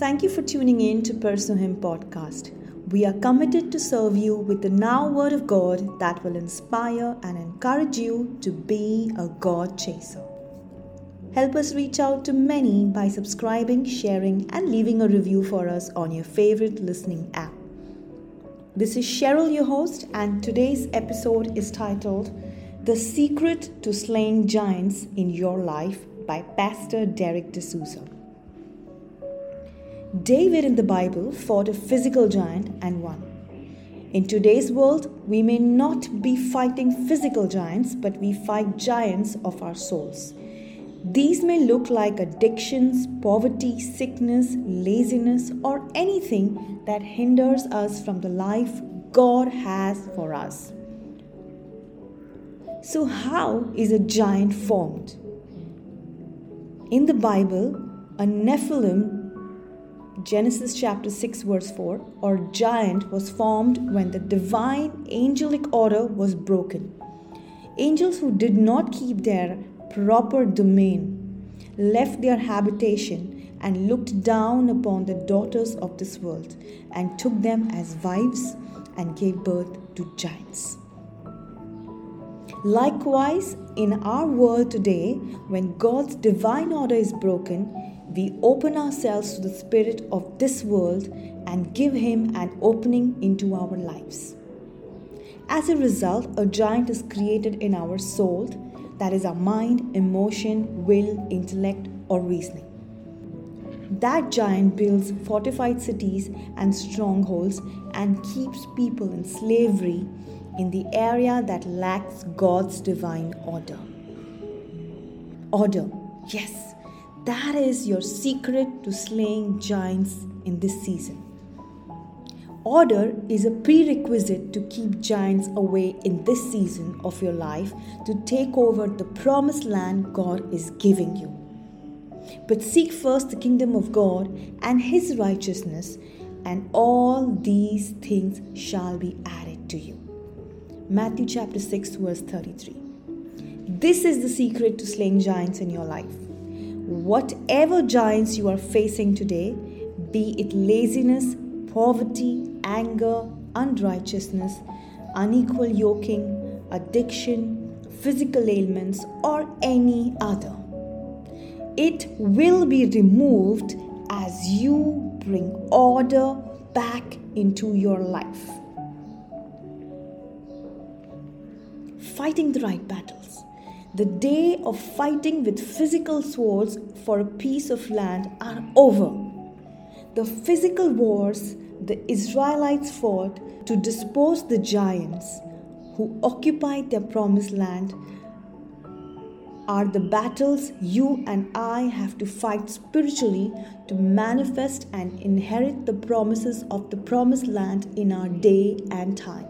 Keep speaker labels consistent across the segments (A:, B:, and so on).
A: Thank you for tuning in to Pursue Him podcast. We are committed to serve you with the now word of God that will inspire and encourage you to be a God chaser. Help us reach out to many by subscribing, sharing, and leaving a review for us on your favorite listening app. This is Cheryl, your host, and today's episode is titled The Secret to Slaying Giants in Your Life by Pastor Derek D'Souza. David in the Bible fought a physical giant and won. In today's world, we may not be fighting physical giants, but we fight giants of our souls. These may look like addictions, poverty, sickness, laziness, or anything that hinders us from the life God has for us. So, how is a giant formed? In the Bible, a Nephilim Genesis chapter 6, verse 4, or giant was formed when the divine angelic order was broken. Angels who did not keep their proper domain left their habitation and looked down upon the daughters of this world and took them as wives and gave birth to giants. Likewise, in our world today, when God's divine order is broken, we open ourselves to the spirit of this world and give him an opening into our lives. As a result, a giant is created in our soul that is our mind, emotion, will, intellect, or reasoning. That giant builds fortified cities and strongholds and keeps people in slavery in the area that lacks God's divine order. Order, yes, that is your secret to slaying giants in this season. Order is a prerequisite to keep giants away in this season of your life to take over the promised land God is giving you. But seek first the kingdom of God and his righteousness, and all these things shall be added to you. Matthew chapter 6, verse 33. This is the secret to slaying giants in your life whatever giants you are facing today, be it laziness, poverty, anger, unrighteousness, unequal yoking, addiction, physical ailments, or any other. It will be removed as you bring order back into your life. Fighting the right battles. The day of fighting with physical swords for a piece of land are over. The physical wars the Israelites fought to dispose the giants who occupied their promised land are the battles you and I have to fight spiritually to manifest and inherit the promises of the promised land in our day and time.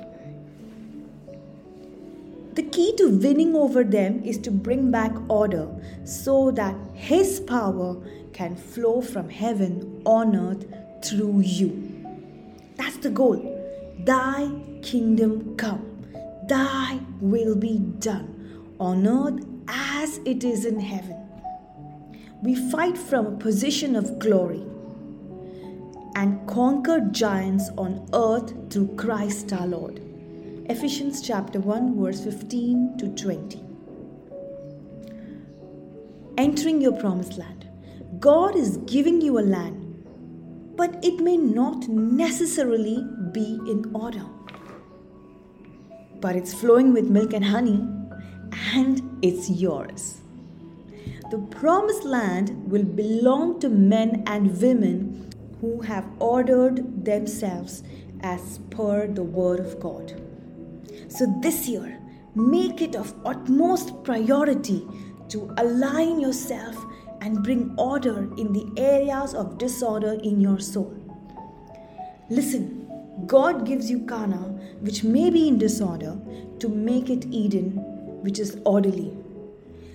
A: The key to winning over them is to bring back order so that His power can flow from heaven on earth through you. That's the goal. Thy kingdom come, thy will be done on earth as it is in heaven. We fight from a position of glory and conquer giants on earth through Christ our Lord. Ephesians chapter 1, verse 15 to 20. Entering your promised land. God is giving you a land, but it may not necessarily be in order. But it's flowing with milk and honey, and it's yours. The promised land will belong to men and women who have ordered themselves as per the Word of God. So this year, make it of utmost priority to align yourself and bring order in the areas of disorder in your soul. Listen, God gives you Canaan, which may be in disorder, to make it Eden, which is orderly,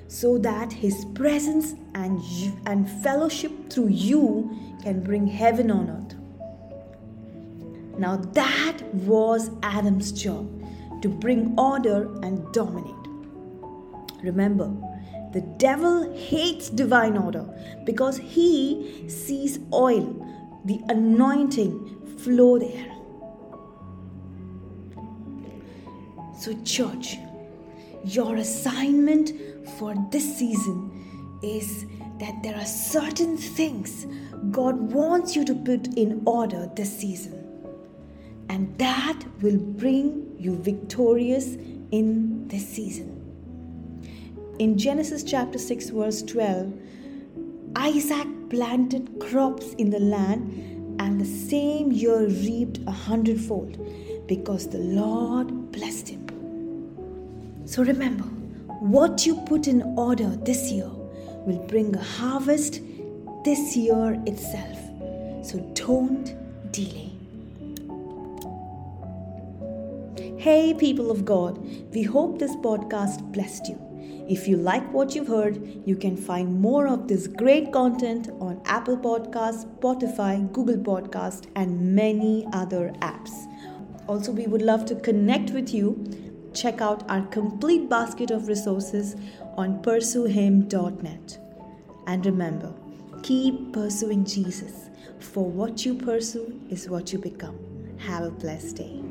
A: so that His presence and, and fellowship through you can bring heaven on earth. Now, that was Adam's job to bring order and dominate. Remember, the devil hates divine order because he sees oil, the anointing flow there. So, church, your assignment for this season is that there are certain things God wants you to put in order this season. And that will bring you victorious in this season. In Genesis chapter 6, verse 12, Isaac planted crops in the land and the same year reaped a hundredfold because the Lord blessed him. So remember, what you put in order this year will bring a harvest this year itself. So don't delay. Hey, people of God, we hope this podcast blessed you. If you like what you've heard, you can find more of this great content on Apple Podcasts, Spotify, Google Podcast, and many other apps. Also, we would love to connect with you. Check out our complete basket of resources on pursuehim.net. And remember, keep pursuing Jesus, for what you pursue is what you become. Have a blessed day.